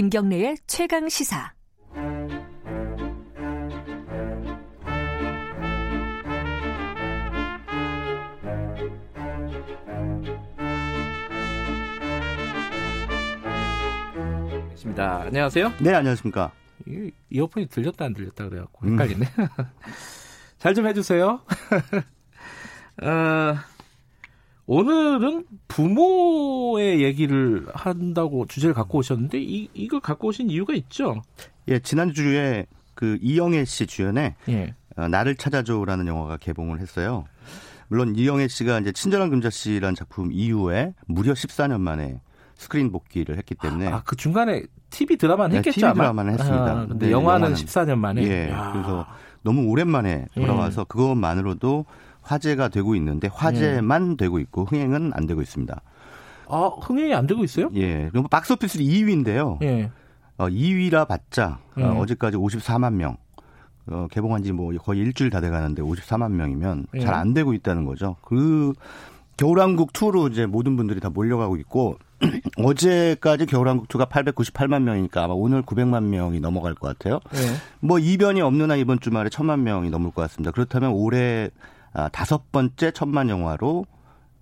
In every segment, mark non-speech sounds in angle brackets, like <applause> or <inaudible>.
김경래의 최강 시사. 있습니다. 안녕하세요. 네, 안녕하십니까. 이, 이어폰이 들렸다 안 들렸다 그래갖고 헷갈리네. 음. <laughs> 잘좀 해주세요. <laughs> 어, 오늘은 부모의 얘기를 한다고 주제를 갖고 오셨는데 이, 이걸 갖고 오신 이유가 있죠? 예, 지난 주에 그 이영애 씨 주연의 예. 어, 나를 찾아줘라는 영화가 개봉을 했어요. 물론 이영애 씨가 이제 친절한 금자 씨라는 작품 이후에 무려 14년 만에 스크린 복귀를 했기 때문에 아, 그 중간에 TV 드라마는 했겠죠, 네, TV 드라마는 했습니다. 아, 근데 네, 영화는, 영화는 14년 만에. 예. 야. 그래서 너무 오랜만에 돌아와서 예. 그것만으로도 화제가 되고 있는데 화제만 예. 되고 있고 흥행은 안 되고 있습니다. 아, 흥행이 안 되고 있어요? 예. 그럼 박스오피스 2위인데요. 예. 어, 2위라 봤자 어, 예. 어, 어제까지 54만 명. 어, 개봉한 지 뭐 거의 일주일 다 돼 가는데 54만 명이면 예. 잘안 되고 있다는 거죠. 그 겨울왕국 2로 이제 모든 분들이 다 몰려가고 있고 <clears throat> 어제까지 겨울왕국 2가 898만 명이니까 아마 오늘 900만 명이 넘어갈 것 같아요. 네. 뭐 이변이 없는 한 이번 주말에 1000만 명이 넘을 것 같습니다. 그렇다면 올해 아, 다섯 번째 천만 영화로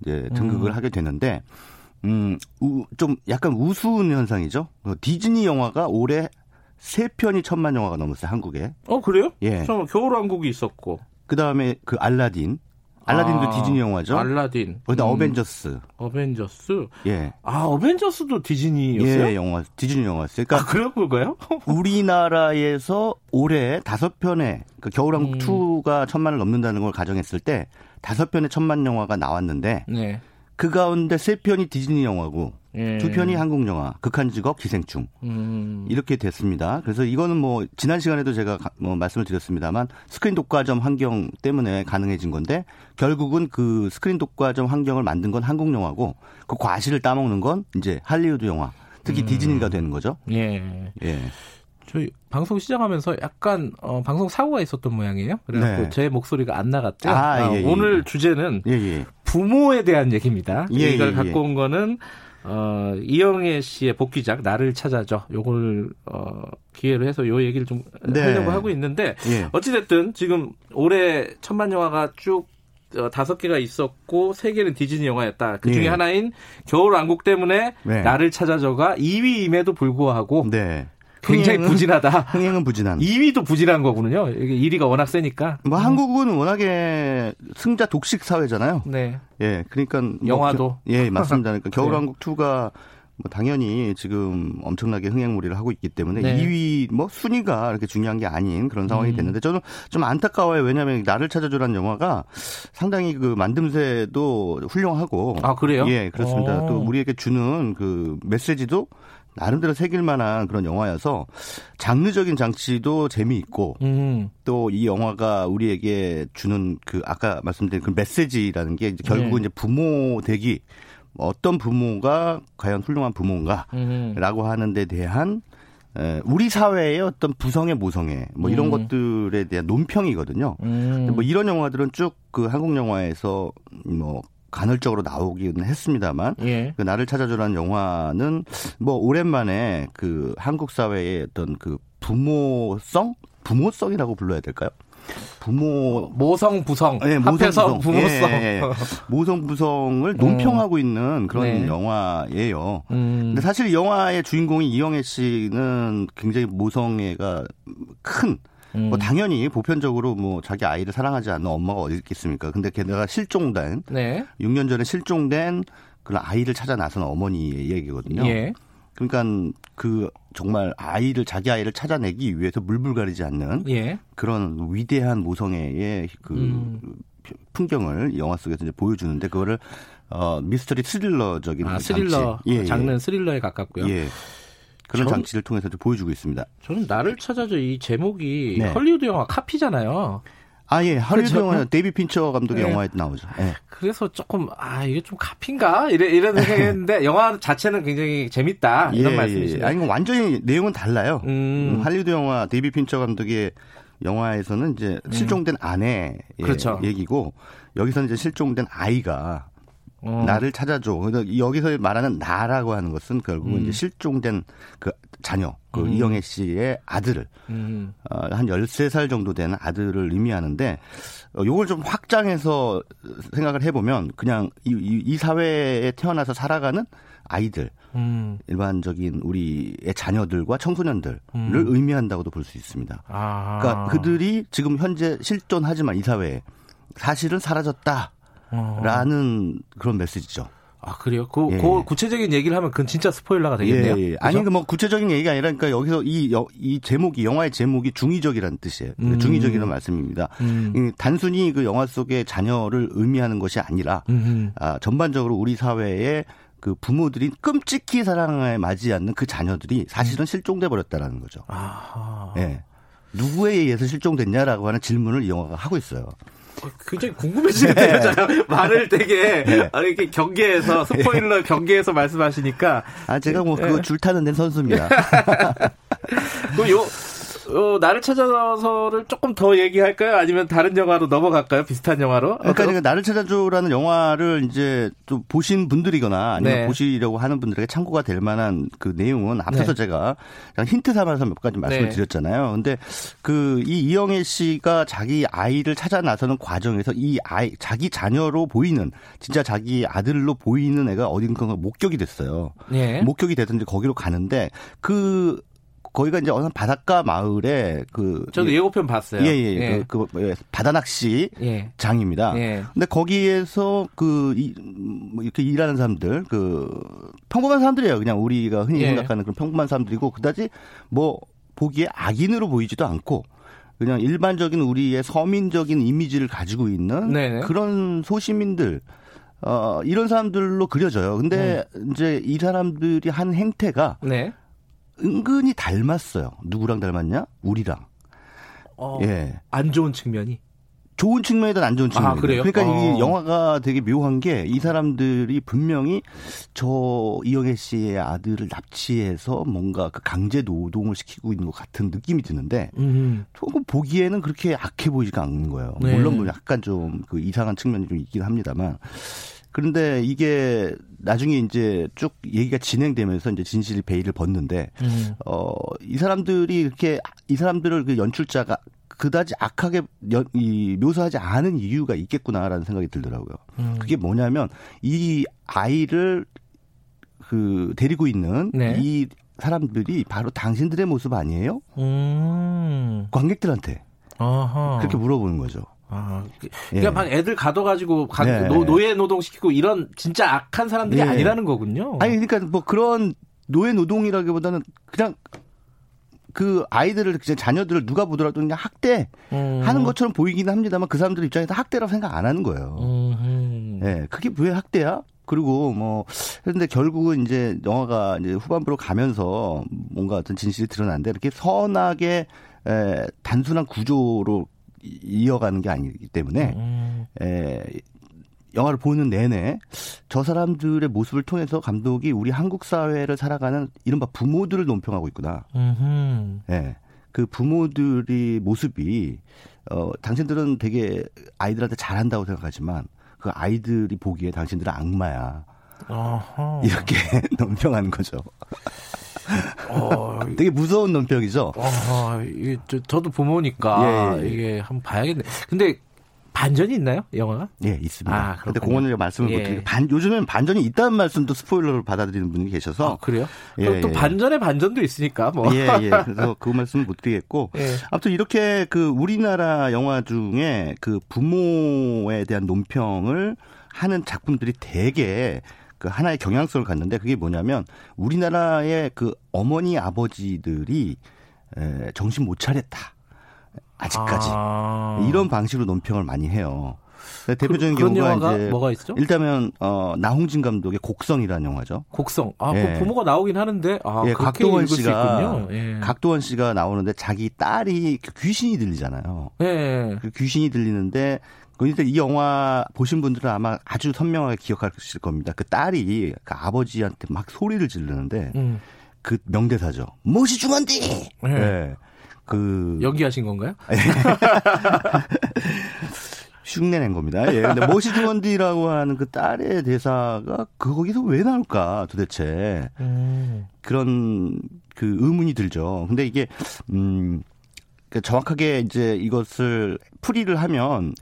이제 등극을 음. 하게 되는데 음, 우, 좀 약간 우스운 현상이죠. 그 디즈니 영화가 올해 세 편이 천만 영화가 넘었어요 한국에. 어 그래요? 예. 겨울왕국이 있었고. 그 다음에 그 알라딘, 알라딘도 아, 디즈니 영화죠. 알라딘. 거기다 음. 어벤져스. 어벤져스. 예. 아 어벤져스도 디즈니였어요? 예, 영화 디즈니 영화였어요. 그러니까 아, 그런 걸까요? <laughs> 우리나라에서 올해 다섯 편의 그 겨울왕국 음. 2가 천만을 넘는다는 걸 가정했을 때 다섯 편의 천만 영화가 나왔는데 네. 그 가운데 세 편이 디즈니 영화고 예. 두 편이 한국 영화, 극한 직업, 기생충 음. 이렇게 됐습니다. 그래서 이거는 뭐 지난 시간에도 제가 뭐 말씀을 드렸습니다만 스크린 독과점 환경 때문에 가능해진 건데 결국은 그 스크린 독과점 환경을 만든 건 한국 영화고 그 과실을 따먹는 건 이제 할리우드 영화, 특히 음. 디즈니가 되는 거죠. 예. 예. 저희 방송 시작하면서 약간 어, 방송 사고가 있었던 모양이에요. 그래서 네. 제 목소리가 안 나갔대요. 아, 아, 예, 예, 오늘 주제는 예, 예. 부모에 대한 얘기입니다. 예, 이걸 예, 갖고 온 거는 어, 이영애 씨의 복귀작 나를 찾아줘. 요걸 어, 기회로 해서 요 얘기를 좀 네. 하려고 하고 있는데 어찌 됐든 지금 올해 천만 영화가 쭉 어, 다섯 개가 있었고 세 개는 디즈니 영화였다. 그 중에 예. 하나인 겨울 왕국 때문에 네. 나를 찾아줘가 2위임에도 불구하고 네. 굉장히 흥행은, 부진하다. <laughs> 흥행은 부진한. 2위도 부진한 거군요. 이게 1위가 워낙 세니까. 뭐 음. 한국은 워낙에 승자 독식 사회잖아요. 네. 예, 그러니까 뭐 영화도 겨, 예, 맞습니다. <laughs> 그러니까 겨울왕국 네. 2가 뭐 당연히 지금 엄청나게 흥행무리를 하고 있기 때문에 네. 2위 뭐 순위가 이렇게 중요한 게 아닌 그런 상황이 음. 됐는데 저는 좀 안타까워요. 왜냐하면 나를 찾아주라는 영화가 상당히 그 만듦새도 훌륭하고 아 그래요? 예 그렇습니다. 오. 또 우리에게 주는 그 메시지도 나름대로 새길 만한 그런 영화여서 장르적인 장치도 재미있고 음. 또이 영화가 우리에게 주는 그 아까 말씀드린 그 메시지라는 게 이제 결국은 네. 이제 부모 되기 어떤 부모가 과연 훌륭한 부모인가라고 음. 하는 데 대한 우리 사회의 어떤 부성애 모성애 뭐 이런 음. 것들에 대한 논평이거든요. 음. 뭐 이런 영화들은 쭉 그 한국 영화에서 뭐 간헐적으로 나오기는 했습니다만 예. 그 나를 찾아주라는 영화는 뭐 오랜만에 그 한국 사회의 어떤 그 부모성 부모성이라고 불러야 될까요? 부모 모성 부성 네, 모성 부성 예, 예, 예. 모성 부성을 논평하고 음. 있는 그런 네. 영화예요. 음. 근데 사실 영화의 주인공이 이영애 씨는 굉장히 모성애가 큰 뭐 음. 당연히 보편적으로 뭐 자기 아이를 사랑하지 않는 엄마가 어디 있겠습니까? 근데 걔네가 실종된 네. 6년 전에 실종된 그런 아이를 찾아 나선 어머니의 얘기거든요. 예. 그러니까 그 정말 아이를 자기 아이를 찾아내기 위해서 물불가리지 않는 예. 그런 위대한 모성애의 그 음. 풍경을 영화 속에서 이제 보여주는데 그거를 어 미스터리 스릴러적인 아, 스릴러 예, 예, 장르는 스릴러에 가깝고요. 예. 그런 전, 장치를 통해서 보여주고 있습니다. 저는 나를 찾아줘 이 제목이 네. 헐리우드 영화 카피잖아요. 아, 예. 헐리우드 영화 데이비드 핀처 감독의 네. 영화에 나오죠. 네. 그래서 조금, 아, 이게 좀 카피인가? 이래, 이런 생각이 <laughs> 했는데, 영화 자체는 굉장히 재밌다. 이런 예, 말씀이시죠. 예. 아니, 완전히 내용은 달라요. 음. 음. 할리우드 영화 데이비드 핀처 감독의 영화에서는 이제 음. 실종된 아내 그렇죠. 얘기고, 여기서는 이제 실종된 아이가 어. 나를 찾아줘. 여기서 말하는 나라고 하는 것은 결국은 음. 이제 실종된 그 자녀, 그 음. 이영애 씨의 아들을 음. 어, 한 13살 정도 되는 아들을 의미하는데 어, 요걸 좀 확장해서 생각을 해보면 그냥 이, 이, 이 사회에 태어나서 살아가는 아이들 음. 일반적인 우리의 자녀들과 청소년들을 음. 의미한다고도 볼 수 있습니다. 아. 그러니까 그들이 지금 현재 실존하지만 이 사회에 사실은 사라졌다 라는 어. 그런 메시지죠. 아 그래요? 그, 예. 그 구체적인 얘기를 하면 그건 진짜 스포일러가 되겠네요. 예, 예. 아니 그 뭐 구체적인 얘기가 아니라 그러니까 여기서 이, 이 제목이 영화의 제목이 중의적이라는 뜻이에요. 음. 중의적이라는 말씀입니다. 음. 단순히 그 영화 속의 자녀를 의미하는 것이 아니라 아, 전반적으로 우리 사회에 그 부모들이 끔찍히 사랑에 맞지 않는 그 자녀들이 사실은 음. 실종돼 버렸다라는 거죠. 아하. 예. 누구에 의해서 실종됐냐라고 하는 질문을 이 영화가 하고 있어요. 어, 굉장히 궁금해지는데요. 네. 말을 되게 네. 이렇게 경계에서 스포일러 네. 경계에서 말씀하시니까 아 제가 뭐 그거 네. 줄 타는 데 선수입니다. <laughs> 그요 어, 나를 찾아서를 조금 더 얘기할까요? 아니면 다른 영화로 넘어갈까요? 비슷한 영화로? 그러니까, 그러니까 나를 찾아줘라는 영화를 이제 또 보신 분들이거나 아니면 네. 보시려고 하는 분들에게 참고가 될 만한 그 내용은 앞서서 네. 제가 힌트 삼아서 몇 가지 말씀을 네. 드렸잖아요. 근데 그 이 이영애 씨가 자기 아이를 찾아 나서는 과정에서 이 아이 자기 자녀로 보이는 진짜 자기 아들로 보이는 애가 어딘가 목격이 됐어요. 네. 목격이 되던데 거기로 가는데 그 거기가 이제 어느 바닷가 마을에 그 저도 예고편 봤어요. 예, 예. 예. 그, 그 예, 바다 낚시 예. 장입니다. 예. 근데 거기에서 그 이, 뭐 이렇게 일하는 사람들 그 평범한 사람들이에요. 그냥 우리가 흔히 예. 생각하는 그런 평범한 사람들이고 그다지 뭐 보기에 악인으로 보이지도 않고 그냥 일반적인 우리의 서민적인 이미지를 가지고 있는 네네. 그런 소시민들 어 이런 사람들로 그려져요. 근데 음. 이제 이 사람들이 한 행태가 네. 은근히 닮았어요. 누구랑 닮았냐? 우리랑. 어, 예. 안 좋은 측면이? 좋은 측면이든 안 좋은 측면이든. 아, 그래요? 그러니까 어. 이 영화가 되게 묘한 게 이 사람들이 분명히 저 이영애 씨의 아들을 납치해서 뭔가 그 강제 노동을 시키고 있는 것 같은 느낌이 드는데 음. 조금 보기에는 그렇게 악해 보이지가 않는 거예요. 네. 물론 뭐 약간 좀 그 이상한 측면이 좀 있긴 합니다만 그런데 이게 나중에 이제 쭉 얘기가 진행되면서 이제 진실이 베일을 벗는데 음. 어이 사람들이 이렇게 이 사람들을 그 연출자가 그다지 악하게 연, 이, 묘사하지 않은 이유가 있겠구나라는 생각이 들더라고요. 음. 그게 뭐냐면 이 아이를 그 데리고 있는 네. 이 사람들이 바로 당신들의 모습 아니에요? 음. 관객들한테 아하. 그렇게 물어보는 거죠. 아, 그, 그러니까 예. 막 애들 가둬가지고 가, 네. 노, 노예 노동시키고 이런 진짜 악한 사람들이 예. 아니라는 거군요. 아니 그러니까 뭐 그런 노예 노동이라기보다는 그냥 그 아이들을 그냥 자녀들을 누가 보더라도 그냥 학대하는 음. 것처럼 보이기는 합니다만 그 사람들 입장에서 학대라고 생각 안 하는 거예요. 음. 예, 그게 왜 학대야? 그리고 뭐 그런데 결국은 이제 영화가 이제 후반부로 가면서 뭔가 어떤 진실이 드러난데 이렇게 선하게 에, 단순한 구조로 이어가는 게 아니기 때문에 음. 에, 영화를 보는 내내 저 사람들의 모습을 통해서 감독이 우리 한국 사회를 살아가는 이른바 부모들을 논평하고 있구나. 예. 네, 그 부모들이 모습이 어 당신들은 되게 아이들한테 잘한다고 생각하지만 그 아이들이 보기에 당신들은 악마야. 어허. 이렇게 <laughs> 논평하는 거죠. 어, 되게 무서운 논평이죠. 어, 이게 저, 도 부모니까 예, 예, 예. 이게 한번 봐야겠네. 근데 반전이 있나요? 영화가? 예, 있습니다. 아, 그런데 공원을 말씀을 예. 못 드리고 반 요즘엔 반전이 있다는 말씀도 스포일러를 받아들이는 분이 계셔서 아, 그래요? 예, 또, 또 예. 반전의 반전도 있으니까 뭐. 예, 예. 그래서 그 말씀을 못 드리겠고 예. 아무튼 이렇게 그 우리나라 영화 중에 그 부모에 대한 논평을 하는 작품들이 되게 그 하나의 경향성을 갖는데 그게 뭐냐면 우리나라의 그 어머니 아버지들이 에, 정신 못 차렸다. 아직까지 아. 이런 방식으로 논평을 많이 해요. 그, 대표적인 그, 경우가 이제 뭐가 있죠? 일단은 어 나홍진 감독의 곡성이라는 영화죠. 곡성. 아, 예. 그 부모가 나오긴 하는데 아, 예, 각도원 씨가 예. 각도원 씨가 나오는데 자기 딸이 귀신이 들리잖아요. 예. 그 귀신이 들리는데 그러니까 이 영화 보신 분들은 아마 아주 선명하게 기억하실 겁니다. 그 딸이 그 아버지한테 막 소리를 지르는데 음. 그 명대사죠. 무엇이 중한디? 네. 네. 그 연기하신 건가요? <laughs> 흉내낸 겁니다. 예. 근데 머시 주원디라고 하는 그 딸의 대사가 그 거기서 왜 나올까 도대체 음. 그런 그 의문이 들죠. 근데 이게 음 그러니까 정확하게 이제 이것을 풀이를 하면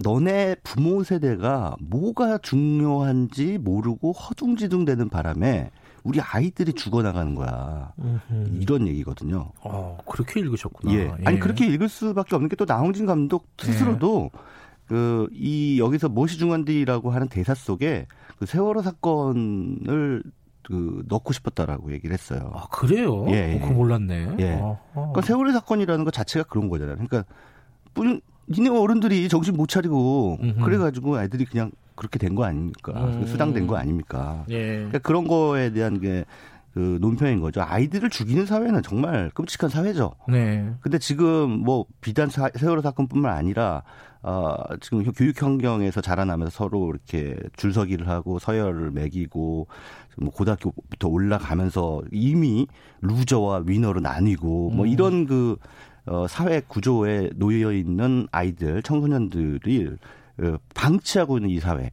너네 부모 세대가 뭐가 중요한지 모르고 허둥지둥대는 바람에 우리 아이들이 죽어나가는 거야. 음흠. 이런 얘기거든요. 어, 그렇게 읽으셨구나. 예. 아니, 예. 그렇게 읽을 수밖에 없는 게 또 나홍진 감독 스스로도 예. 그, 이, 여기서 무엇이 중요한디라고 하는 대사 속에 그 세월호 사건을 그 넣고 싶었다라고 얘기를 했어요. 아, 그래요? 예. 어, 그거 몰랐네. 예. 어, 어. 그러니까 세월호 사건이라는 것 자체가 그런 거잖아요. 그러니까, 뿐, 니네 어른들이 정신 못 차리고, 음흠. 그래가지고 아이들이 그냥 그렇게 된 거 아닙니까? 음. 수당된 거 아닙니까? 예. 그러니까 그런 거에 대한 게, 그 논평인 거죠. 아이들을 죽이는 사회는 정말 끔찍한 사회죠. 네. 근데 지금 뭐 비단 세월호 사건뿐만 아니라 어 지금 교육 환경에서 자라나면서 서로 이렇게 줄서기를 하고 서열을 매기고 뭐 고등학교부터 올라가면서 이미 루저와 위너로 나뉘고 뭐 음. 이런 그 어, 사회 구조에 놓여 있는 아이들, 청소년들이 어, 방치하고 있는 이 사회.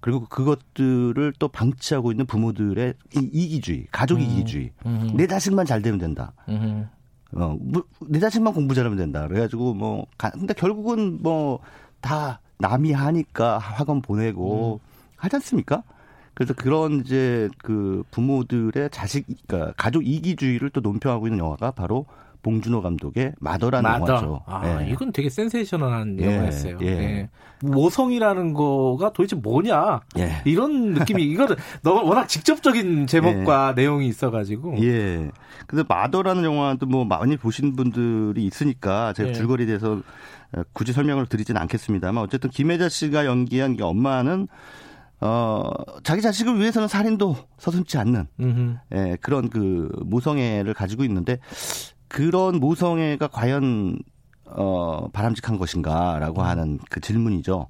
그리고 그것들을 또 방치하고 있는 부모들의 이, 이기주의, 가족 음. 이기주의. 음. 내 자식만 잘 되면 된다. 음. 어, 뭐, 내 자식만 공부 잘하면 된다. 그래가지고 뭐, 가, 근데 결국은 뭐, 다 남이 하니까 학원 보내고 음. 하지 않습니까? 그래서 그런 이제 그 부모들의 자식, 그러니까 가족 이기주의를 또 논평하고 있는 영화가 바로 봉준호 감독의 마더라는 마더. 영화죠. 아, 예. 이건 되게 센세이셔널한 예. 영화였어요. 예. 예. 모성이라는 거가 도대체 뭐냐? 예. 이런 느낌이 이거는 너무 워낙 직접적인 제목과 예. 내용이 있어가지고. 예. 근데 마더라는 영화도 뭐 많이 보신 분들이 있으니까 제가 줄거리에 대해서 굳이 설명을 드리진 않겠습니다만 어쨌든 김혜자 씨가 연기한 엄마는 어, 자기 자식을 위해서는 살인도 서슴지 않는, 예, 그런 그 모성애를 가지고 있는데, 그런 모성애가 과연, 어, 바람직한 것인가라고 음. 하는 그 질문이죠.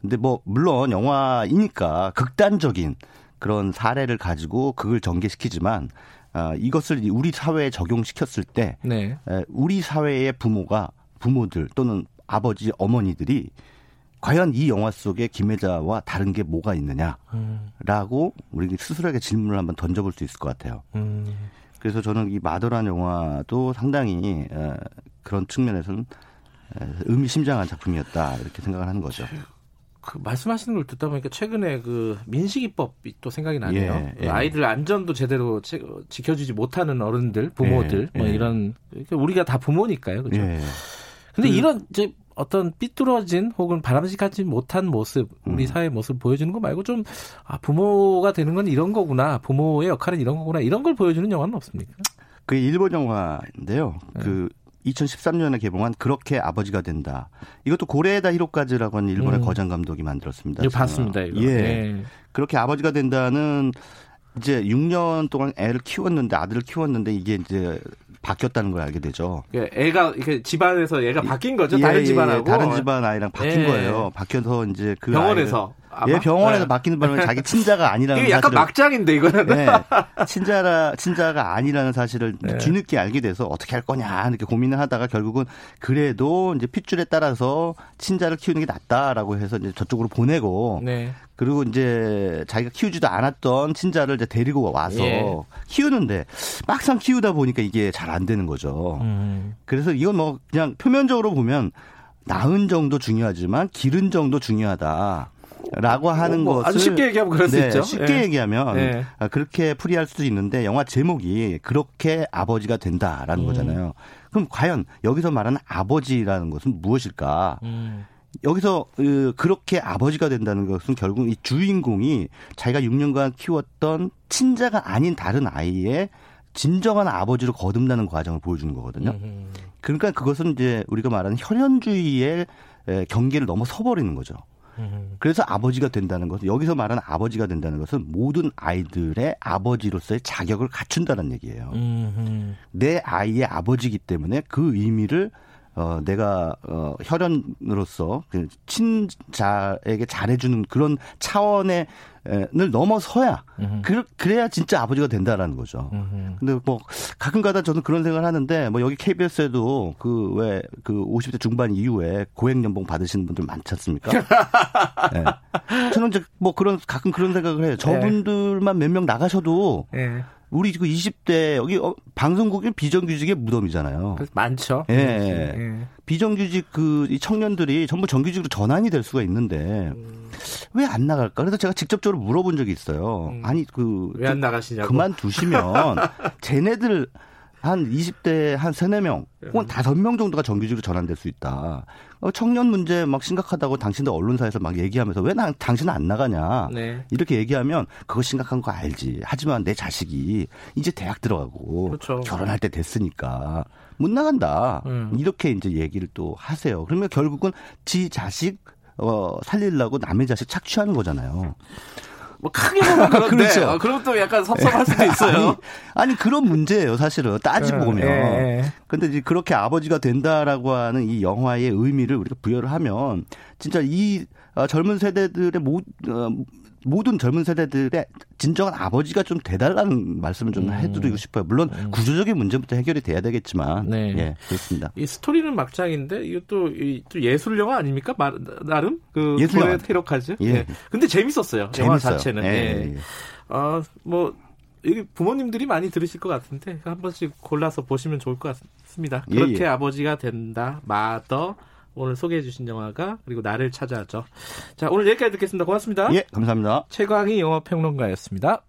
근데 뭐, 물론 영화이니까 극단적인 그런 사례를 가지고 그걸 전개시키지만, 어, 이것을 우리 사회에 적용시켰을 때, 네. 에, 우리 사회의 부모가, 부모들 또는 아버지, 어머니들이 과연 이 영화 속에 김혜자와 다른 게 뭐가 있느냐라고 우리 스스로에게 질문을 한번 던져볼 수 있을 것 같아요. 음. 그래서 저는 이 마더란 영화도 상당히 그런 측면에서는 의미심장한 작품이었다 이렇게 생각을 하는 거죠. 그 말씀하시는 걸 듣다 보니까 최근에 그 민식이법이 또 생각이 나네요. 예, 예. 아이들 안전도 제대로 지켜주지 못하는 어른들, 부모들, 예, 뭐 예. 이런 우리가 다 부모니까요, 그죠? 예. 근데 그, 이런 이제 어떤 삐뚤어진 혹은 바람직하지 못한 모습, 우리 음. 사회의 모습을 보여주는 거 말고 좀, 아, 부모가 되는 건 이런 거구나. 부모의 역할은 이런 거구나. 이런 걸 보여주는 영화는 없습니까? 그 일본 영화인데요. 네. 그 2013년에 개봉한 그렇게 아버지가 된다. 이것도 고레에다 히로카즈라고 하는 일본의 음. 거장 감독이 만들었습니다. 이거 봤습니다. 이거. 예. 네. 그렇게 아버지가 된다는 이제 6년 동안 애를 키웠는데 아들을 키웠는데 이게 이제 바뀌었다는 걸 알게 되죠. 예, 애가 이렇게 집안에서 애가 바뀐 거죠. 예, 다른 예, 집안하고 예, 다른 집안 아이랑 바뀐 예. 거예요. 바뀌어서 이제 그 병원에서 아, 예, 병원에서 네. 바뀌는 바람에 자기 친자가 아니라는 이게 약간 사실을, 막장인데 이거는 네, 친자라 친자가 아니라는 사실을 네. 뒤늦게 알게 돼서 어떻게 할 거냐 이렇게 고민을 하다가 결국은 그래도 이제 핏줄에 따라서 친자를 키우는 게 낫다라고 해서 이제 저쪽으로 보내고 네. 그리고 이제 자기가 키우지도 않았던 친자를 이제 데리고 와서 예. 키우는데 막상 키우다 보니까 이게 잘 안 되는 거죠. 음. 그래서 이건 뭐 그냥 표면적으로 보면 낳은 정도 중요하지만 기른 정도 중요하다. 라고 하는 뭐, 것을 쉽게 얘기하면 그럴 수 네, 있죠. 쉽게 네. 얘기하면 네. 그렇게 풀이할 수도 있는데 영화 제목이 그렇게 아버지가 된다라는 음. 거잖아요. 그럼 과연 여기서 말하는 아버지라는 것은 무엇일까? 음. 여기서 그, 그렇게 아버지가 된다는 것은 결국 이 주인공이 자기가 6년간 키웠던 친자가 아닌 다른 아이의 진정한 아버지로 거듭나는 과정을 보여주는 거거든요. 그러니까 그것은 이제 우리가 말하는 혈연주의의 경계를 넘어서 버리는 거죠. 그래서 아버지가 된다는 것은 여기서 말하는 아버지가 된다는 것은 모든 아이들의 아버지로서의 자격을 갖춘다는 얘기예요. 내 아이의 아버지이기 때문에 그 의미를 어, 내가, 어, 혈연으로서 그 친자에게 잘해주는 그런 차원의 을 넘어서야 그, 그래야 진짜 아버지가 된다라는 거죠. 음흠. 근데 뭐 가끔가다 저는 그런 생각을 하는데 뭐 여기 KBS에도 그 왜그 그 50대 중반 이후에 고액 연봉 받으시는 분들 많지 않습니까? <laughs> 네. 저는 이제 뭐 그런 가끔 그런 생각을 해요. 저분들만 몇 명 나가셔도 네. 우리 그 20대 여기 어, 방송국이 비정규직의 무덤이잖아요. 많죠. 예. 예. 비정규직 그 청년들이 전부 정규직으로 전환이 될 수가 있는데 음. 왜안 나갈까? 그래서 제가 직접적으로 물어본 적이 있어요. 음. 아니 그 왜 안 나가시냐고. 그만 두시면 <laughs> 쟤네들 한 20대 한 3, 4명 혹은 5명 음. 정도가 정규직으로 전환될 수 있다. 어, 청년 문제 막 심각하다고 당신들 언론사에서 막 얘기하면서 왜 나, 당신은 안 나가냐. 네. 이렇게 얘기하면 그거 심각한 거 알지. 하지만 내 자식이 이제 대학 들어가고 그렇죠. 결혼할 때 됐으니까 못 나간다. 음. 이렇게 이제 얘기를 또 하세요. 그러면 결국은 지 자식 어, 살리려고 남의 자식 착취하는 거잖아요. 뭐 크게 보면 그런데 <laughs> 그렇죠. 어, 그럼 또 약간 섭섭할 수도 <laughs> 있어요. 아니, 아니 그런 문제예요, 사실은 따지고 예, 보면. 예, 예. 근데 이제 그렇게 아버지가 된다라고 하는 이 영화의 의미를 우리가 부여를 하면 진짜 이 어, 젊은 세대들의 모, 어, 모든 젊은 세대들의 진정한 아버지가 좀 돼달라는 말씀을 좀 음. 해드리고 싶어요. 물론 음. 구조적인 문제부터 해결이 돼야 되겠지만, 네. 예, 그렇습니다. 이 스토리는 막장인데 이것도 또 예술 영화 아닙니까? 마, 나름 그 예술 영화 해록하지. 예. 예. 근데 재밌었어요. 재밌어요. 영화 자체는. 예. 예. 아뭐 이게 부모님들이 많이 들으실 것 같은데 한 번씩 골라서 보시면 좋을 것 같습니다. 예, 그렇게 예. 아버지가 된다. 마더 오늘 소개해 주신 영화가 그리고 나를 찾아죠. 자, 오늘 여기까지 듣겠습니다. 고맙습니다. 예, 감사합니다. 최광희 영화평론가였습니다.